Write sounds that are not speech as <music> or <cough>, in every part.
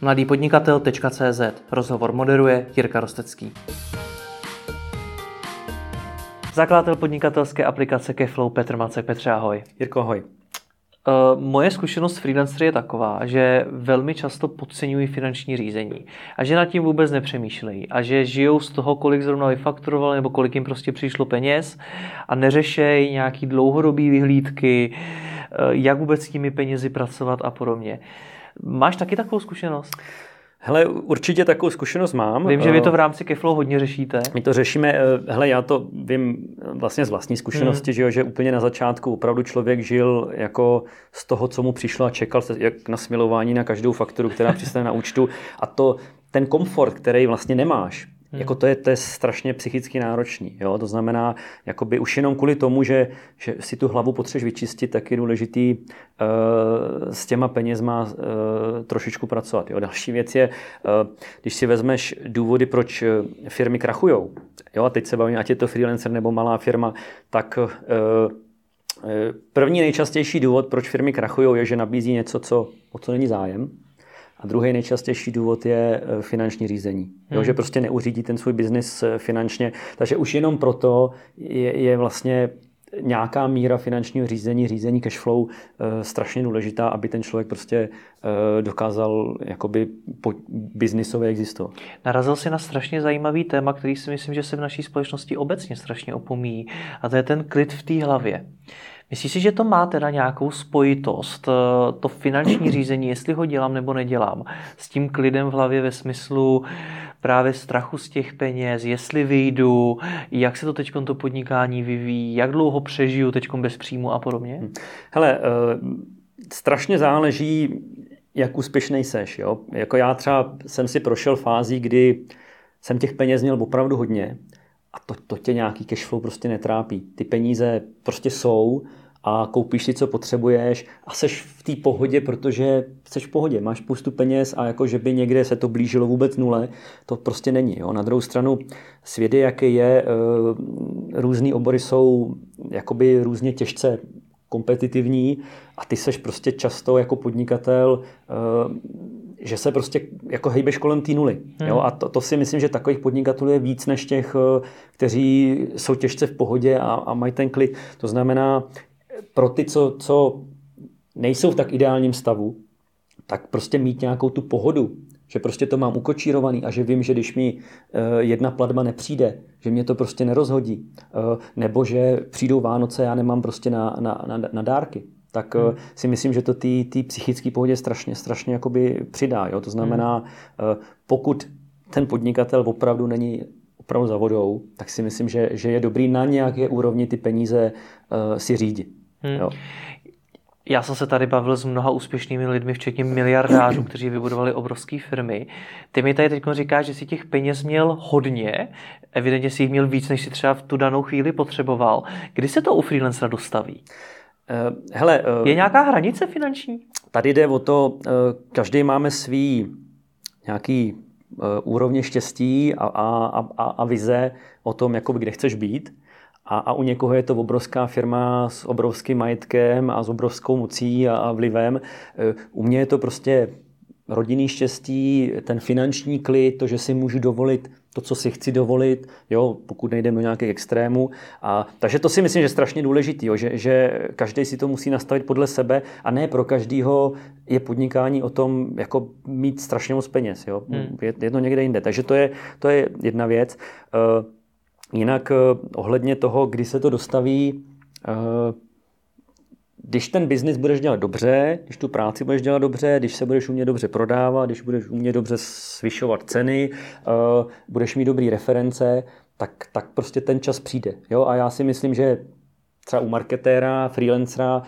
mladýpodnikatel.cz Rozhovor moderuje Jirka Rostecký. Zakladatel podnikatelské aplikace Keflow Petr Macek. Petře, ahoj. Jirko, ahoj. Uh, moje zkušenost s freelancery je taková, že velmi často podceňují finanční řízení a že nad tím vůbec nepřemýšlejí a že žijou z toho, kolik zrovna vyfakturovali nebo kolik jim prostě přišlo peněz a neřešejí nějaký dlouhodobý vyhlídky, uh, jak vůbec s těmi penězi pracovat a podobně. Máš taky takovou zkušenost? Hele, určitě takovou zkušenost mám. Vím, že vy to v rámci Keflow hodně řešíte. My to řešíme, eh, hele, já to vím vlastně z vlastní zkušenosti, hmm. že, jo, že úplně na začátku opravdu člověk žil jako z toho, co mu přišlo a čekal se jak na smilování na každou fakturu, která přistane na účtu. A to, ten komfort, který vlastně nemáš, Hmm. Jako to je, to je strašně psychicky náročný. Jo? To znamená, jakoby už jenom kvůli tomu, že, že si tu hlavu potřebuješ vyčistit, tak je důležitý uh, s těma penězma uh, trošičku pracovat. Jo? Další věc je, uh, když si vezmeš důvody, proč firmy krachují, jo? a teď se bavím, ať je to freelancer nebo malá firma, tak uh, První nejčastější důvod, proč firmy krachují, je, že nabízí něco, co, o co není zájem. A druhý nejčastější důvod je eh, finanční řízení. Hmm. Jo, že prostě neuřídí ten svůj biznis eh, finančně. Takže už jenom proto je, je vlastně nějaká míra finančního řízení, řízení cash flow e, strašně důležitá, aby ten člověk prostě dokázal jakoby po, biznisově existovat. Narazil si na strašně zajímavý téma, který si myslím, že se v naší společnosti obecně strašně opomíjí a to je ten klid v té hlavě. Myslíš si, že to má teda nějakou spojitost, eh, to finanční <clears throat> řízení, jestli ho dělám nebo nedělám, s tím klidem v hlavě ve smyslu právě strachu z těch peněz, jestli vyjdu, jak se to teď to podnikání vyvíjí, jak dlouho přežiju teď bez příjmu a podobně? Hm. Hele, uh, strašně záleží, jak úspěšný seš. Jo? Jako já třeba jsem si prošel fází, kdy jsem těch peněz měl opravdu hodně a to, to tě nějaký cashflow prostě netrápí. Ty peníze prostě jsou a koupíš si, co potřebuješ a seš v té pohodě, protože seš v pohodě, máš spoustu peněz a jako, že by někde se to blížilo vůbec nule, to prostě není. Jo. Na druhou stranu svět je, jaký je, eh, různý obory jsou jakoby různě těžce kompetitivní a ty seš prostě často jako podnikatel eh, že se prostě jako hejbeš kolem té nuly. Hmm. Jo? A to, to si myslím, že takových podnikatelů je víc než těch, eh, kteří jsou těžce v pohodě a, a mají ten klid. To znamená, pro ty, co, co nejsou v tak ideálním stavu, tak prostě mít nějakou tu pohodu, že prostě to mám ukočírovaný a že vím, že když mi eh, jedna platba nepřijde, že mě to prostě nerozhodí, eh, nebo že přijdou Vánoce, já nemám prostě na, na, na, na dárky, tak hmm. si myslím, že to té psychické pohodě strašně, strašně jakoby přidá. Jo? To znamená, hmm. pokud ten podnikatel opravdu není opravdu za vodou, tak si myslím, že, že je dobrý na nějaké úrovni ty peníze si řídit. Hmm. Jo. Já jsem se tady bavil s mnoha úspěšnými lidmi, včetně miliardářů, kteří vybudovali obrovské firmy. Ty mi tady teď říkáš, že si těch peněz měl hodně, evidentně si jich měl víc, než si třeba v tu danou chvíli potřeboval. Kdy se to u freelancera dostaví? Uh, hele, uh, je nějaká hranice finanční? Tady jde o to, uh, každý máme svý nějaký úrovně štěstí a, a, a, a vize o tom, jako kde chceš být. A, a u někoho je to obrovská firma s obrovským majetkem a s obrovskou mocí a, a vlivem. E, u mě je to prostě rodinný štěstí, ten finanční klid, to, že si můžu dovolit to, co si chci dovolit, jo, pokud nejdeme do nějakých extrémů. A, takže to si myslím, že je strašně důležitý, jo, že, že každý si to musí nastavit podle sebe a ne pro každýho je podnikání o tom jako mít strašně moc peněz. Jo. Hmm. Je, je to někde jinde. Takže to je, to je jedna věc. Uh, Jinak eh, ohledně toho, kdy se to dostaví, eh, když ten biznis budeš dělat dobře, když tu práci budeš dělat dobře, když se budeš umět dobře prodávat, když budeš umět dobře zvyšovat ceny, eh, budeš mít dobrý reference, tak, tak prostě ten čas přijde. Jo? A já si myslím, že třeba u marketéra, freelancera,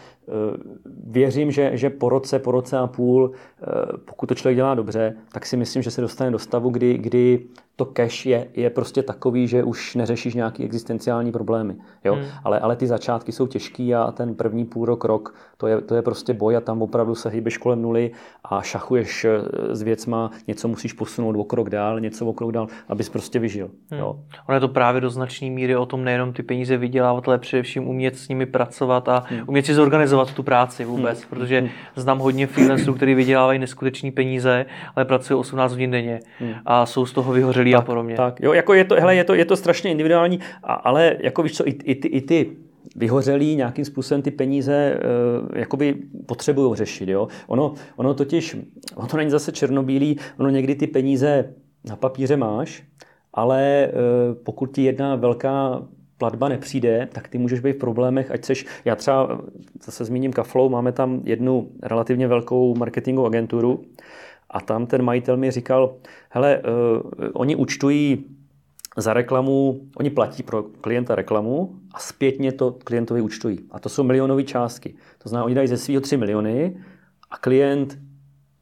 věřím, že, že po roce, po roce a půl, pokud to člověk dělá dobře, tak si myslím, že se dostane do stavu, kdy, kdy to cash je, je prostě takový, že už neřešíš nějaký existenciální problémy. Jo? Hmm. Ale, ale ty začátky jsou těžký a ten první půl rok, rok, to je, to je prostě boj a tam opravdu se hýbeš kolem nuly a šachuješ eh, s věcma, něco musíš posunout o krok dál, něco o krok dál, abys prostě vyžil. Hmm. Jo? Ono je to právě do značné míry o tom nejenom ty peníze vydělávat, ale především umět s nimi pracovat a hmm. umět si zorganizovat tu práci vůbec, hmm. protože znám hodně freelancerů, kteří vydělávají neskutečné peníze, ale pracují 18 hodin denně hmm. a jsou z toho vyhořelí tak, a podobně. Tak, jo, jako je to, hele, je to, je to strašně individuální, a, ale jako víš co, i, i, ty, i ty vyhořelí nějakým způsobem ty peníze uh, jakoby potřebují řešit. Jo? Ono, ono totiž, ono to není zase černobílý, ono někdy ty peníze na papíře máš, ale uh, pokud ti jedna velká platba nepřijde, tak ty můžeš být v problémech, ať seš, já třeba zase zmíním Kaflow, máme tam jednu relativně velkou marketingovou agenturu a tam ten majitel mi říkal, hele, uh, oni účtují za reklamu, oni platí pro klienta reklamu a zpětně to klientovi účtují. A to jsou milionové částky. To znamená, oni dají ze svého 3 miliony a klient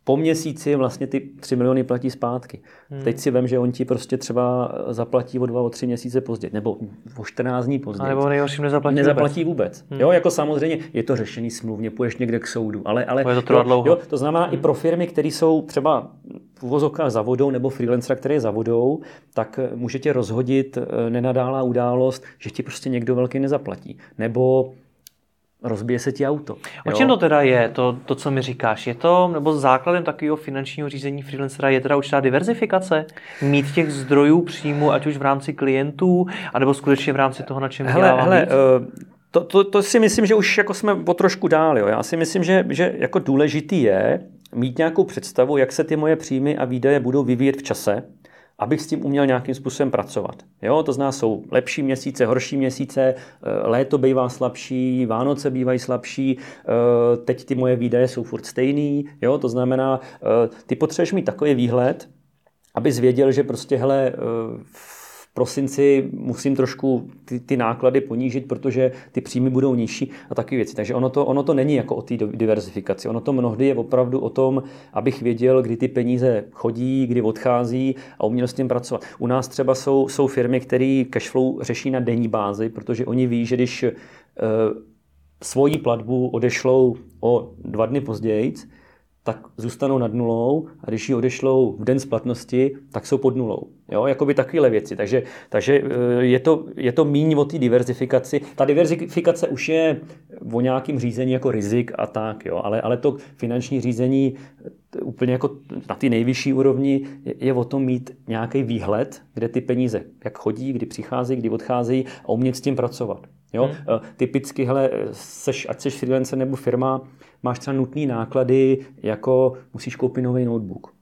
po měsíci vlastně ty 3 miliony platí zpátky. Hmm. Teď si vem, že on ti prostě třeba zaplatí o dva, o tři měsíce později, nebo o 14 dní později. A nebo nejhorším nezaplatí, nezaplatí vůbec. vůbec. Hmm. Jo, jako samozřejmě je to řešený smluvně, půjdeš někde k soudu, ale, ale Bude to trvat dlouho. Jo, to znamená hmm. i pro firmy, které jsou třeba v uvozovkách za vodou nebo freelancera, který je za vodou, tak může rozhodit eh, nenadálá událost, že ti prostě někdo velký nezaplatí. Nebo rozbije se ti auto. O čem to teda je, to, to, co mi říkáš? Je to, nebo základem takového finančního řízení freelancera je teda určitá diverzifikace? Mít těch zdrojů příjmu, ať už v rámci klientů, anebo skutečně v rámci toho, na čem hele, hele, uh, to, to, to, si myslím, že už jako jsme o trošku dál. Jo. Já si myslím, že, že jako důležitý je mít nějakou představu, jak se ty moje příjmy a výdaje budou vyvíjet v čase abych s tím uměl nějakým způsobem pracovat. Jo, to zná, jsou lepší měsíce, horší měsíce, eh, léto bývá slabší, Vánoce bývají slabší, eh, teď ty moje výdaje jsou furt stejný, jo, to znamená, eh, ty potřebuješ mít takový výhled, abys věděl, že prostě, hele, prosinci musím trošku ty, ty náklady ponížit, protože ty příjmy budou nižší a takové věci. Takže ono to, ono to není jako o té diverzifikaci. Ono to mnohdy je opravdu o tom, abych věděl, kdy ty peníze chodí, kdy odchází a uměl s tím pracovat. U nás třeba jsou, jsou firmy, které cashflow řeší na denní bázi, protože oni ví, že když e, svoji platbu odešlou o dva dny později, tak zůstanou nad nulou a když ji odešlou v den splatnosti, tak jsou pod nulou. Jo, jakoby takovéhle věci. Takže, takže eh, je, to, je to míň o té diverzifikaci. Ta diverzifikace už je o nějakém řízení jako rizik a tak, jo. Ale, ale to finanční řízení eh, úplně jako na ty nejvyšší úrovni je, je o tom mít nějaký výhled, kde ty peníze jak chodí, kdy přichází, kdy odcházejí a umět s tím pracovat. Jo? Hmm. Typicky, hele, seš, ať seš freelancer nebo firma, máš třeba nutné náklady, jako musíš koupit nový notebook.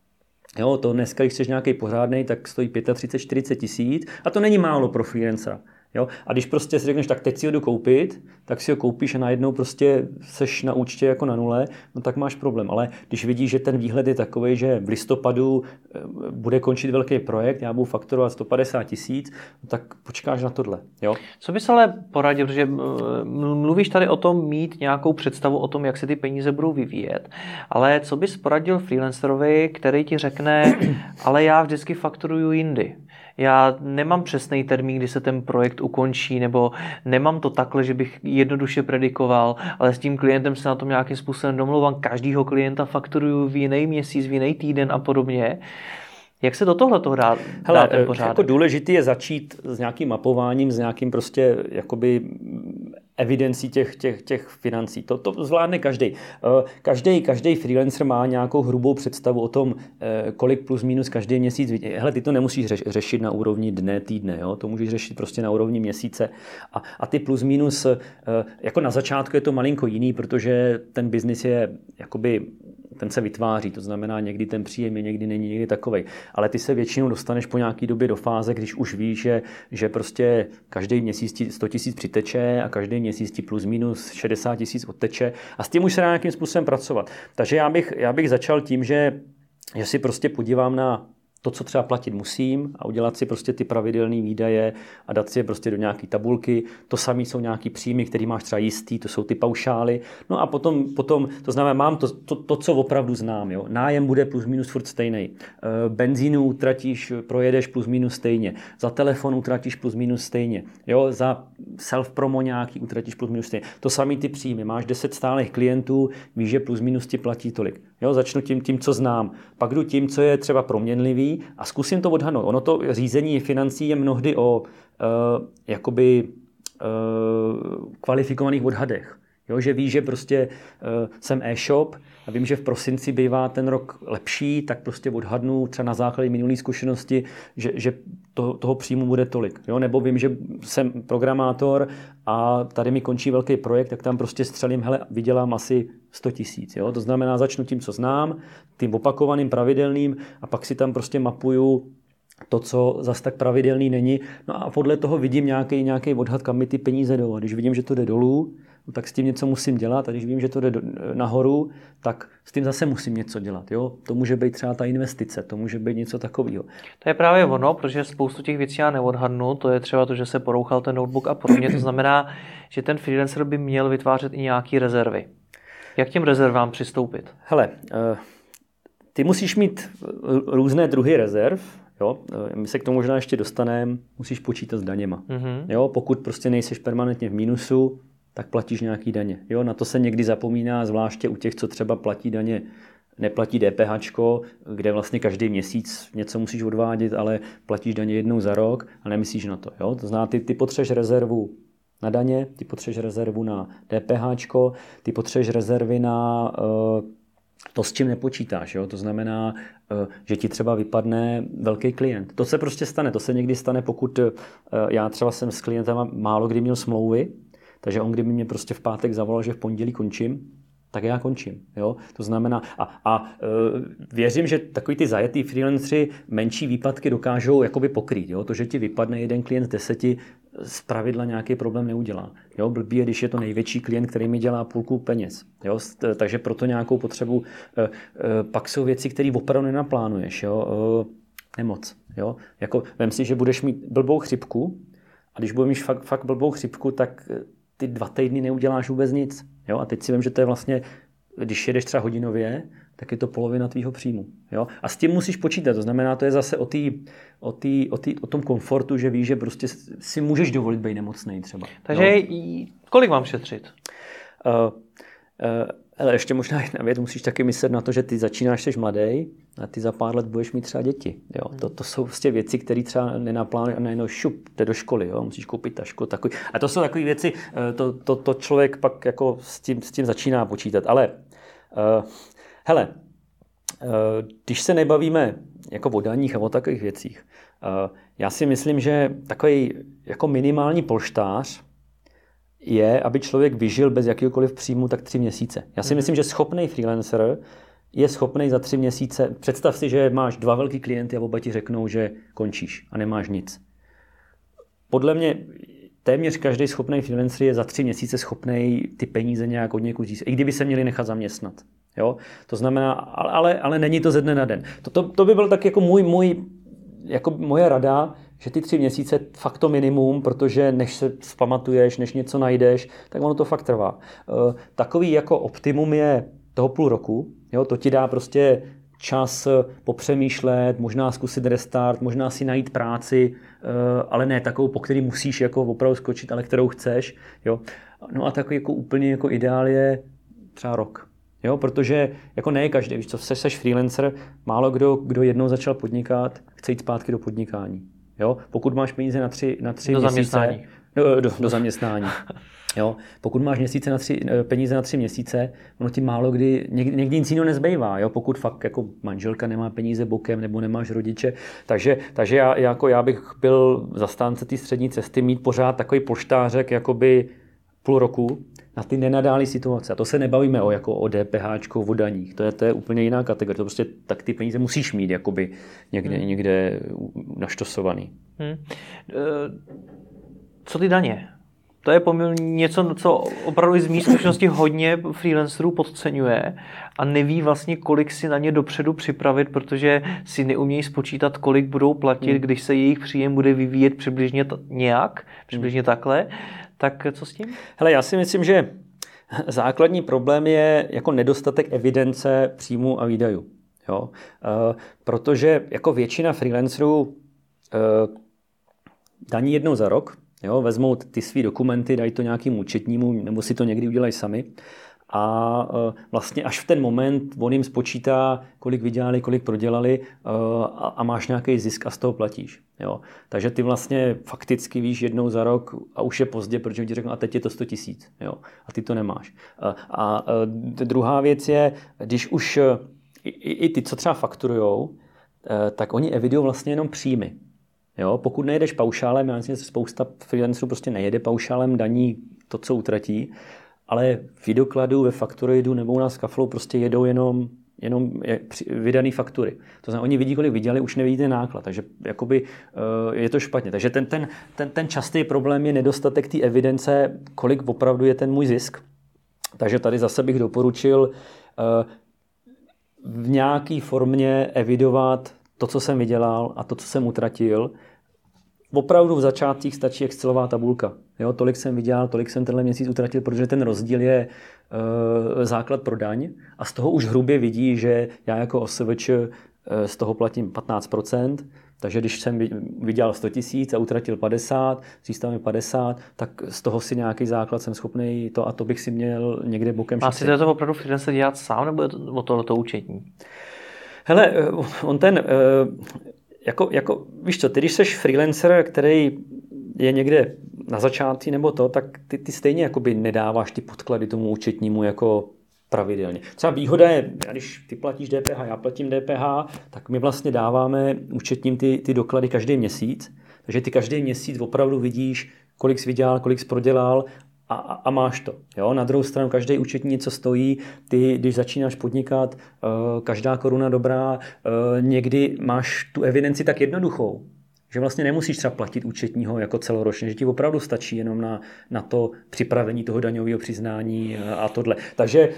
Jo, to dneska, když chceš nějaký pořádný, tak stojí 35-40 tisíc a to není málo pro freelancera. Jo? A když prostě si řekneš, tak teď si ho jdu koupit, tak si ho koupíš a najednou prostě seš na účtě jako na nule, no tak máš problém. Ale když vidíš, že ten výhled je takový, že v listopadu eh, bude končit velký projekt, já budu fakturovat 150 tisíc, no tak počkáš na tohle. Jo? Co bys ale poradil, že eh, mluvíš tady o tom mít nějakou představu o tom, jak se ty peníze budou vyvíjet, ale co bys poradil freelancerovi, který ti řekne, <clears throat> ale já vždycky fakturuju jindy já nemám přesný termín, kdy se ten projekt ukončí, nebo nemám to takhle, že bych jednoduše predikoval, ale s tím klientem se na tom nějakým způsobem domluvám. Každýho klienta fakturuju v jiný měsíc, v jiný týden a podobně. Jak se do tohle toho dá, Hele, dá ten pořádek? Jako důležitý je začít s nějakým mapováním, s nějakým prostě jakoby evidencí těch, těch, těch financí. To, to zvládne každý. Eh, každý. Každý freelancer má nějakou hrubou představu o tom, eh, kolik plus minus každý měsíc. Hele, ty to nemusíš řešit na úrovni dne, týdne, jo? to můžeš řešit prostě na úrovni měsíce. A, a ty plus minus, jako na začátku je to malinko jiný, protože ten biznis je jakoby ten se vytváří, to znamená někdy ten příjem je, někdy není, někdy takovej. Ale ty se většinou dostaneš po nějaký době do fáze, když už víš, že, že prostě každý měsíc ti 100 tisíc přiteče a každý měsíc ti plus minus 60 tisíc odteče a s tím už se dá nějakým způsobem pracovat. Takže já bych, já bych začal tím, že, že si prostě podívám na to, co třeba platit musím a udělat si prostě ty pravidelné výdaje a dát si je prostě do nějaké tabulky. To samé jsou nějaký příjmy, které máš třeba jistý, to jsou ty paušály. No a potom, potom to znamená, mám to, to, to, co opravdu znám. Jo. Nájem bude plus minus furt stejný. E, benzínu utratíš, projedeš plus minus stejně. Za telefon utratíš plus minus stejně. Jo. Za self-promo nějaký utratíš plus minus stejně. To samé ty příjmy. Máš 10 stálých klientů, víš, že plus minus ti platí tolik. Jo, začnu tím, tím, co znám. Pak jdu tím, co je třeba proměnlivý a zkusím to odhadnout. Ono to řízení financí je mnohdy o uh, jakoby uh, kvalifikovaných odhadech. Jo, že ví, že prostě uh, jsem e-shop a vím, že v prosinci bývá ten rok lepší, tak prostě odhadnu třeba na základě minulé zkušenosti, že, že to, toho příjmu bude tolik. Jo? Nebo vím, že jsem programátor a tady mi končí velký projekt, tak tam prostě střelím, hele, vydělám asi 100 tisíc. To znamená, začnu tím, co znám, tím opakovaným, pravidelným a pak si tam prostě mapuju to, co zas tak pravidelný není. No a podle toho vidím nějaký, nějaký odhad, kam mi ty peníze jdou. A když vidím, že to jde dolů, no tak s tím něco musím dělat. A když vím, že to jde nahoru, tak s tím zase musím něco dělat. Jo? To může být třeba ta investice, to může být něco takového. To je právě ono, protože spoustu těch věcí já neodhadnu. To je třeba to, že se porouchal ten notebook a podobně. To znamená, že ten freelancer by měl vytvářet i nějaké rezervy. Jak těm rezervám přistoupit? Hele, uh, ty musíš mít různé druhy rezerv, Jo? Eh, my se k tomu možná ještě dostaneme, musíš počítat s daněma. Mm-hmm. Jo? Pokud prostě nejseš permanentně v mínusu, tak platíš nějaký daně. Jo? Na to se někdy zapomíná, zvláště u těch, co třeba platí daně neplatí DPH, kde vlastně každý měsíc něco musíš odvádět, ale platíš daně jednou za rok a nemyslíš na to. Jo? To znamená, ty, ty potřebuješ rezervu na daně, ty potřebuješ rezervu na DPH, ty potřebuješ rezervy na uh, to, s čím nepočítáš. Jo? To znamená, eh, že ti třeba vypadne velký klient. To se prostě stane. To se někdy stane, pokud eh, já třeba jsem s klientem málo kdy měl smlouvy, takže on kdyby mě prostě v pátek zavolal, že v pondělí končím, tak já končím. Jo? To znamená, a, a e, věřím, že takový ty zajetý freelanceri menší výpadky dokážou jakoby pokrýt. Jo? To, že ti vypadne jeden klient z deseti, z pravidla nějaký problém neudělá. Jo? Blbý je, když je to největší klient, který mi dělá půlku peněz. Jo? Takže proto nějakou potřebu. E, e, pak jsou věci, které opravdu nenaplánuješ. Jo? E, nemoc. Jo? Jako, vem si, že budeš mít blbou chřipku a když budeš mít fakt, fakt blbou chřipku, tak ty dva týdny neuděláš vůbec nic. Jo? A teď si vím, že to je vlastně, když jedeš třeba hodinově, tak je to polovina tvýho příjmu. Jo? A s tím musíš počítat. To znamená, to je zase o, tý, o, tý, o, tý, o tom komfortu, že víš, že prostě si můžeš dovolit být nemocný třeba. Takže jo? kolik mám šetřit? Uh, uh, ale ještě možná jedna věc, musíš taky myslet na to, že ty začínáš, jsi mladý a ty za pár let budeš mít třeba děti. Jo? To, to jsou vlastně věci, které třeba nenaplánuješ a najednou šup, jde do školy, jo? musíš koupit tašku. Takový. A to jsou takové věci, eh, to, to, to, člověk pak jako s tím, s tím začíná počítat. Ale uh, hele, uh, když se nebavíme jako o daních a o takových věcích, uh, já si myslím, že takový jako minimální polštář je, aby člověk vyžil bez jakýkoliv příjmu tak tři měsíce. Já si mm-hmm. myslím, že schopný freelancer je schopný za tři měsíce, představ si, že máš dva velký klienty a oba ti řeknou, že končíš a nemáš nic. Podle mě téměř každý schopný freelancer je za tři měsíce schopný ty peníze nějak od někud získat, i kdyby se měli nechat zaměstnat. Jo? To znamená, ale, ale není to ze dne na den. To, to, to by byl tak jako můj, můj jako moje rada, že ty tři měsíce fakt to minimum, protože než se vzpamatuješ, než něco najdeš, tak ono to fakt trvá. E, takový jako optimum je toho půl roku, jo, to ti dá prostě čas popřemýšlet, možná zkusit restart, možná si najít práci, e, ale ne takovou, po který musíš jako opravdu skočit, ale kterou chceš. Jo. No a takový jako úplně jako ideál je třeba rok. Jo, protože jako ne každý, víš co, jsi freelancer, málo kdo, kdo jednou začal podnikat, chce jít zpátky do podnikání. Jo? Pokud máš peníze na tři, na tři do měsíce, zaměstnání. Do, do, do zaměstnání. <laughs> Jo? Pokud máš měsíce na tři, eh, peníze na tři měsíce, ono ti málo kdy, někdy, někdy nic jiného nezbývá, jo? pokud fakt jako manželka nemá peníze bokem nebo nemáš rodiče. Takže, takže já, jako já bych byl zastánce té střední cesty mít pořád takový poštářek jakoby půl roku, na ty nenadálé situace. A to se nebavíme o, jako o DPH, o daních. To je, to je úplně jiná kategorie. To prostě tak ty peníze musíš mít jakoby někde, hmm. někde naštosovaný. Hmm. Co ty daně? To je poměrně něco, co opravdu z mý zkušenosti hodně freelancerů podceňuje a neví vlastně, kolik si na ně dopředu připravit, protože si neumějí spočítat, kolik budou platit, hmm. když se jejich příjem bude vyvíjet přibližně t- nějak, přibližně takhle. Tak co s tím? Hele, já si myslím, že základní problém je jako nedostatek evidence příjmu a výdajů. Jo? E, protože jako většina freelancerů e, daní jednou za rok, jo? vezmou ty své dokumenty, dají to nějakým účetnímu, nebo si to někdy udělají sami a e, vlastně až v ten moment on jim spočítá, kolik vydělali, kolik prodělali e, a máš nějaký zisk a z toho platíš. Jo. Takže ty vlastně fakticky víš jednou za rok a už je pozdě, protože ti řeknu, a teď je to 100 tisíc. A ty to nemáš. A, a druhá věc je, když už i ty, co třeba fakturujou, tak oni evidují vlastně jenom příjmy. Jo, pokud nejedeš paušálem, já myslím, že spousta freelancerů prostě nejede paušálem daní to, co utratí, ale v dokladu, ve fakturoidu nebo u nás kaflou prostě jedou jenom jenom vydaný faktury. To znamená, oni vidí, kolik vydělali, už nevidí ten náklad, takže jakoby eh, je to špatně. Takže ten, ten, ten, ten častý problém je nedostatek té evidence, kolik opravdu je ten můj zisk. Takže tady zase bych doporučil eh, v nějaké formě evidovat to, co jsem vydělal a to, co jsem utratil. Opravdu v začátcích stačí Excelová tabulka. Jo, tolik jsem vydělal, tolik jsem tenhle měsíc utratil, protože ten rozdíl je e, základ pro daň a z toho už hrubě vidí, že já jako OSVČ e, z toho platím 15%, takže když jsem vydělal 100 tisíc a utratil 50, získal mi 50, tak z toho si nějaký základ jsem schopný to a to bych si měl někde bokem A si to opravdu freelancer dělat sám, nebo je to o tohleto účetní? Hele, eh, on ten, jako, jako, víš co, ty když jsi freelancer, který je někde na začátku nebo to, tak ty, ty stejně jakoby nedáváš ty podklady tomu účetnímu jako pravidelně. Třeba výhoda je, když ty platíš DPH, já platím DPH, tak my vlastně dáváme účetním ty, ty doklady každý měsíc, takže ty každý měsíc opravdu vidíš, kolik jsi vydělal, kolik jsi prodělal a, a, máš to. Jo? Na druhou stranu každý účetní něco stojí, ty, když začínáš podnikat, uh, každá koruna dobrá, uh, někdy máš tu evidenci tak jednoduchou, že vlastně nemusíš třeba platit účetního jako celoročně, že ti opravdu stačí jenom na, na to připravení toho daňového přiznání a tohle. Takže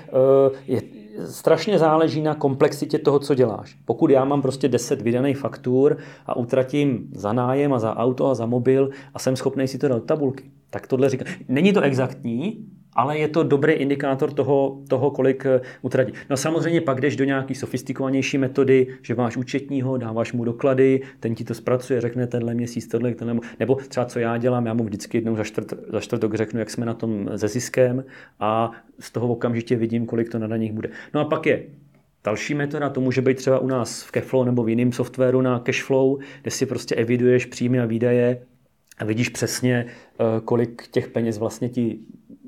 je, strašně záleží na komplexitě toho, co děláš. Pokud já mám prostě 10 vydaných faktur a utratím za nájem a za auto a za mobil a jsem schopný si to dát do tabulky, tak tohle říkám. Není to exaktní, ale je to dobrý indikátor toho, toho kolik eh, utratí. No samozřejmě pak jdeš do nějaký sofistikovanější metody, že máš účetního, dáváš mu doklady, ten ti to zpracuje, řekne tenhle měsíc, tohle, tenhle, nebo třeba co já dělám, já mu vždycky jednou za, čtvrt, za čtvrtok řeknu, jak jsme na tom se ziskem a z toho okamžitě vidím, kolik to na daních bude. No a pak je Další metoda, to může být třeba u nás v Keflow nebo v jiném softwaru na Cashflow, kde si prostě eviduješ příjmy a výdaje a vidíš přesně, eh, kolik těch peněz vlastně ti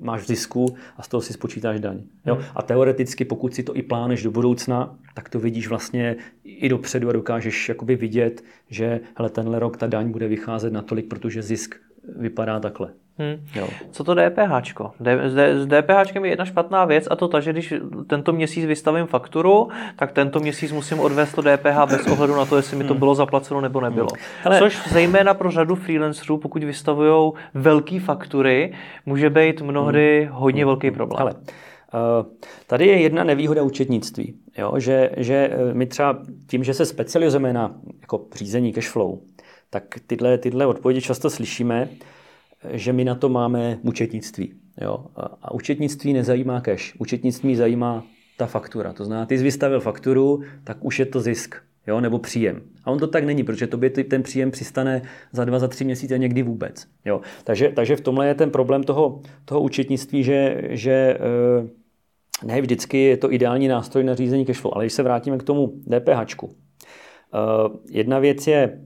máš v zisku a z toho si spočítáš daň. Jo? Hmm. A teoreticky, pokud si to i pláneš do budoucna, tak to vidíš vlastně i dopředu a dokážeš jakoby vidět, že hele, tenhle rok ta daň bude vycházet natolik, protože zisk vypadá takhle. Hmm. Jo. Co to DPH? S DPH je jedna špatná věc a to ta, že když tento měsíc vystavím fakturu, tak tento měsíc musím odvést to DPH bez ohledu na to, jestli mi to hmm. bylo zaplaceno nebo nebylo. Hmm. Hele. Což zejména pro řadu freelancerů, pokud vystavují velké faktury, může být mnohdy hmm. hodně velký problém. Hele. Uh, tady je jedna nevýhoda účetnictví, jo? Že, že eh, my třeba tím, že se specializujeme na jako řízení cashflow, tak tyhle, tyhle odpovědi často slyšíme, že my na to máme účetnictví. Jo? A účetnictví nezajímá cash. Účetnictví zajímá ta faktura. To znamená, ty jsi vystavil fakturu, tak už je to zisk. Jo, nebo příjem. A on to tak není, protože tobě ten příjem přistane za dva, za tři měsíce někdy vůbec. Jo. Takže, takže v tomhle je ten problém toho, toho účetnictví, že, že eh, ne vždycky je to ideální nástroj na řízení cashflow. Ale když se vrátíme k tomu DPH, eh, jedna věc je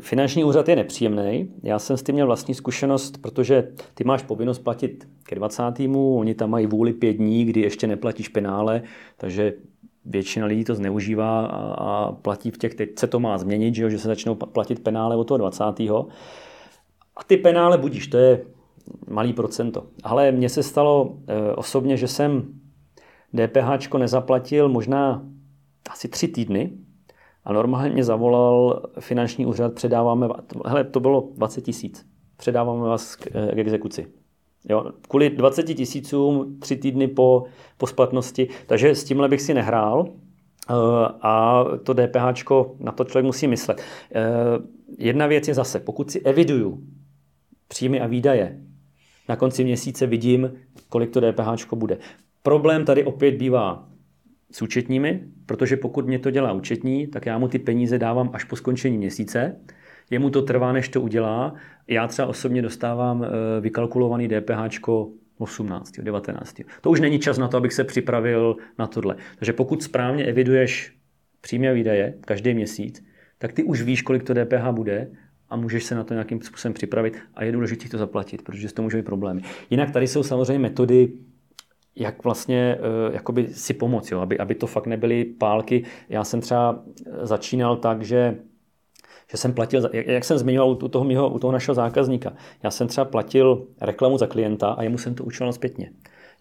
finanční úřad je nepříjemný. Já jsem s tím měl vlastní zkušenost, protože ty máš povinnost platit ke 20. Oni tam mají vůli pět dní, kdy ještě neplatíš penále, takže většina lidí to zneužívá a platí v těch, teď se to má změnit, že, se začnou platit penále od toho 20. A ty penále budíš, to je malý procento. Ale mně se stalo e, osobně, že jsem DPH nezaplatil možná asi tři týdny, a normálně mě zavolal finanční úřad, předáváme, hele, to bylo 20 tisíc, předáváme vás k, k exekuci. Jo, kvůli 20 tisícům tři týdny po, po splatnosti, takže s tímhle bych si nehrál eh, a to DPH, na to člověk musí myslet. Eh, jedna věc je zase, pokud si eviduju příjmy a výdaje, na konci měsíce vidím, kolik to DPH bude. Problém tady opět bývá s účetními, protože pokud mě to dělá účetní, tak já mu ty peníze dávám až po skončení měsíce. Jemu to trvá, než to udělá. Já třeba osobně dostávám eh, vykalkulovaný DPH 18. 19. To už není čas na to, abych se připravil na tohle. Takže pokud správně eviduješ příjmy a výdaje každý měsíc, tak ty už víš, kolik to DPH bude a můžeš se na to nějakým způsobem připravit a je důležité to zaplatit, protože to může být problémy. Jinak tady jsou samozřejmě metody, jak vlastně uh, jakoby si pomoct, jo? Aby, aby to fakt nebyly pálky. Já jsem třeba začínal tak, že že jsem platil, jak jsem zmiňoval u toho, mýho, u toho našeho zákazníka, já jsem třeba platil reklamu za klienta a jemu jsem to učil zpětně.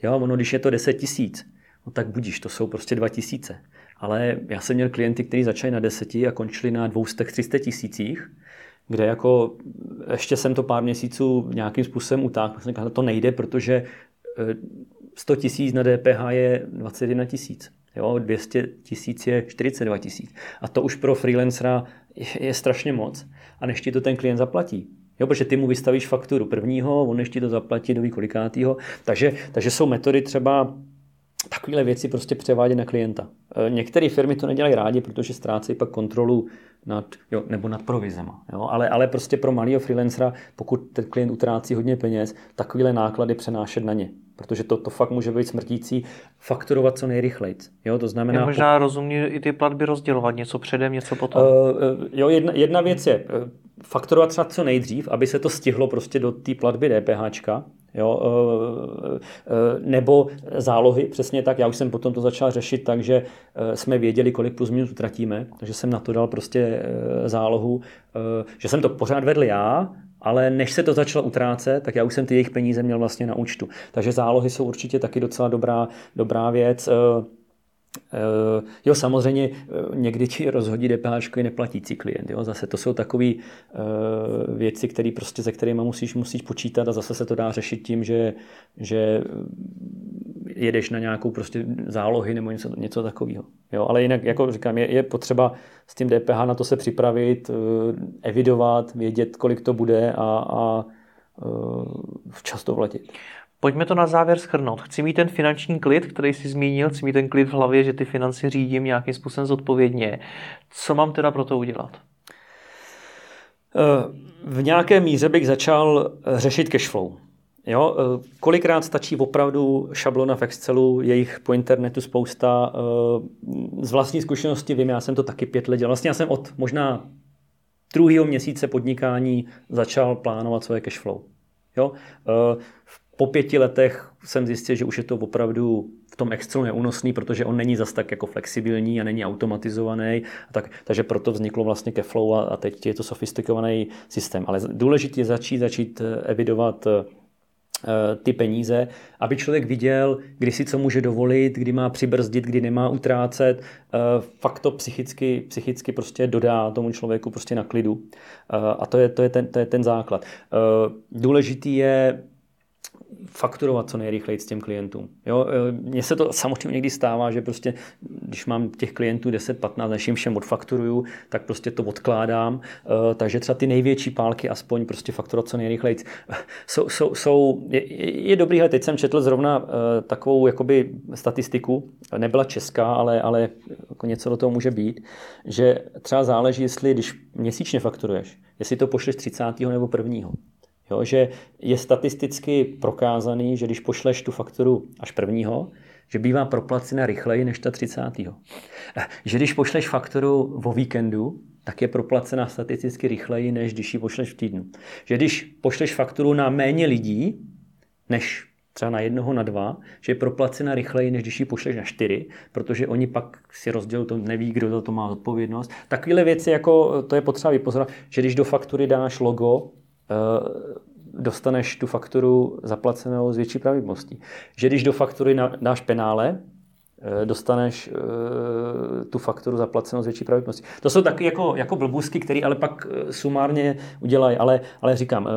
Jo, ono, když je to 10 tisíc, no tak budíš, to jsou prostě 2 tisíce. Ale já jsem měl klienty, kteří začali na 10 a končili na 200-300 tisících, kde jako ještě jsem to pár měsíců nějakým způsobem utáhl. Jsem říkal, to nejde, protože 100 eh, tisíc na DPH je 21 tisíc. Jo, 200 tisíc je 42 tisíc. A to už pro freelancera je, je strašně moc. A než ti to ten klient zaplatí. Jo, protože ty mu vystavíš fakturu prvního, on než ti to zaplatí do kolikátýho. Takže, takže jsou metody třeba takovéhle věci prostě převádět na klienta. E, některé firmy to nedělají rádi, protože ztrácejí pak kontrolu nad, jo, nebo nad provizema. Jo? Ale, ale prostě pro malého freelancera, pokud ten klient utrácí hodně peněz, takovéhle náklady přenášet na ně. Protože to, to fakt může být smrtící, fakturovat co nejrychleji. Jo, to znamená... Je možná po... rozumně i ty platby rozdělovat, něco předem, něco potom. Uh, jo, jedna, jedna věc je fakturovat třeba co nejdřív, aby se to stihlo prostě do té platby DPHčka, Jo, nebo zálohy, přesně tak. Já už jsem potom to začal řešit tak, že jsme věděli, kolik plus minus utratíme, takže jsem na to dal prostě zálohu, že jsem to pořád vedl já, ale než se to začalo utrácet, tak já už jsem ty jejich peníze měl vlastně na účtu. Takže zálohy jsou určitě taky docela dobrá, dobrá věc. Eh, eh, jo, samozřejmě eh, někdy ti rozhodí DPH i neplatící klient. Jo. Zase to jsou takové věci, které prostě, se kterými musíš, musíš počítat a zase se to dá řešit tím, že, že jedeš na nějakou prostě zálohy nebo něco, něco takového. Jo, ale jinak, jako říkám, je, je potřeba s tím DPH na to se připravit, eh, evidovat, vědět, kolik to bude a, a eh, včas to vletit. Pojďme to na závěr schrnout. Chci mít ten finanční klid, který jsi zmínil, chci mít ten klid v hlavě, že ty finance řídím nějakým způsobem zodpovědně. Co mám teda pro to udělat? Eh, v nějaké míře bych začal řešit cashflow. Jo, eh, kolikrát stačí opravdu šablona v Excelu, je jich po internetu spousta. Eh, z vlastní zkušenosti vím, já jsem to taky pět let dělal. Vlastně já jsem od možná druhého měsíce podnikání začal plánovat svoje cashflow. Jo? Eh, po pěti letech jsem zjistil, že už je to opravdu v tom Excelu neúnosný, protože on není zas tak jako flexibilní a není automatizovaný. Tak, takže proto vzniklo vlastně Cashflow a, a teď je to sofistikovaný systém. Ale důležité je začít, začít evidovat ty peníze, aby člověk viděl, kdy si co může dovolit, kdy má přibrzdit, kdy nemá utrácet. Eh, fakt to psychicky, psychicky prostě dodá tomu člověku prostě na klidu. Eh, a to je, to je, ten, to je ten základ. Důležitý je fakturovat co nejrychleji s těm klientům. Jo, e, mně se to <laughs> samozřejmě někdy stává, že prostě, když mám těch klientů 10-15, než jim všem odfakturuju, tak prostě to odkládám. E, takže třeba ty největší pálky aspoň prostě fakturovat co nejrychleji. <laughs> Jsou, jsou, jsou je, je dobrý, ale teď jsem četl zrovna e, takovou jakoby statistiku, nebyla česká, ale, ale jako něco do toho může být, že třeba záleží, jestli když měsíčně fakturuješ, jestli to pošleš 30. nebo 1. Jo, že je statisticky prokázaný, že když pošleš tu fakturu až prvního, že bývá proplacena rychleji než ta 30. Eh, že když pošleš fakturu o víkendu, tak je proplacena statisticky rychleji, než když ji pošleš v týdnu. Že když pošleš fakturu na méně lidí, než třeba na jednoho, na dva, že je proplacena rychleji, než když ji pošleš na čtyři, protože oni pak si rozdělí, to neví, kdo za to má odpovědnost. Takovéhle věci, jako to je potřeba vypozorovat, že když do faktury dáš logo, dostaneš tu fakturu zaplacenou s větší pravděpodobností. Že když do faktury dáš penále, eh, dostaneš eh, tu fakturu zaplacenou s větší pravděpodobností. To jsou taky jako, jako blbůzky, které ale pak sumárně udělají, ale, ale říkám,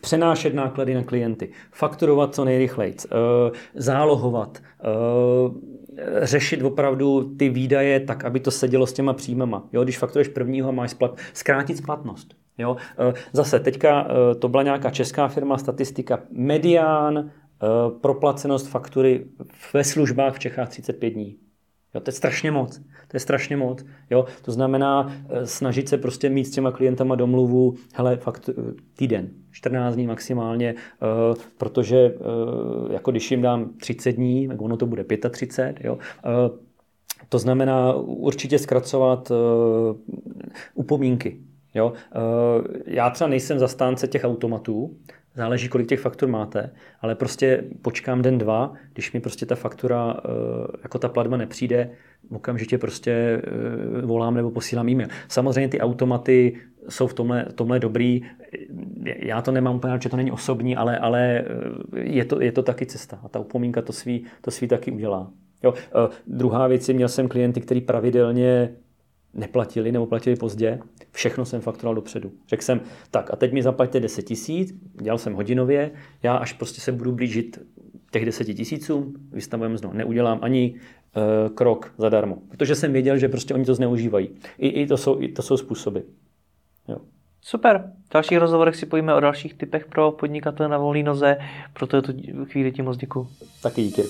přenášet náklady na klienty, fakturovat co nejrychleji, zálohovat, řešit opravdu ty výdaje tak, aby to sedělo s těma příjmama. Jo, když fakturuješ prvního a máš splat, zkrátit splatnost. Jo? E, zase teďka e, to byla nějaká česká firma, statistika medián, e, proplacenost faktury ve službách v Čechách 35 dní. Jo, to je strašně moc. To je strašně moc. Jo, to znamená eh, snažit se prostě mít s těma klientama domluvu, hele, fakt eh, týden, 14 dní maximálně, protože jako když jim dám 30 dní, tak ono to bude 35, jo. To znamená určitě zkracovat upomínky. Jo? Uh, já třeba nejsem zastánce těch automatů, záleží, kolik těch faktur máte, ale prostě počkám den, dva, když mi prostě ta faktura, jako ta platba nepřijde, okamžitě prostě volám nebo posílám e-mail. Samozřejmě ty automaty jsou v tomhle, tomhle dobrý. Já to nemám úplně, že to není osobní, ale, ale je, to, je to taky cesta. A ta upomínka to svý, to svý taky udělá. Jo. Uh, druhá věc je, měl jsem klienty, kteří pravidelně neplatili nebo platili pozdě, všechno jsem fakturoval dopředu. Řekl jsem, tak a teď mi zaplaťte 10 tisíc, dělal jsem hodinově, já až prostě se budu blížit těch 10 tisícům, vystavujeme znovu, neudělám ani uh, krok zadarmo, protože jsem věděl, že prostě oni to zneužívají. I, i, to, jsou, i to jsou způsoby. Jo. Super. V dalších rozhovorech si pojíme o dalších typech pro podnikatele na volné noze. Proto je tu chvíli ti moc děkuji. Taky díky.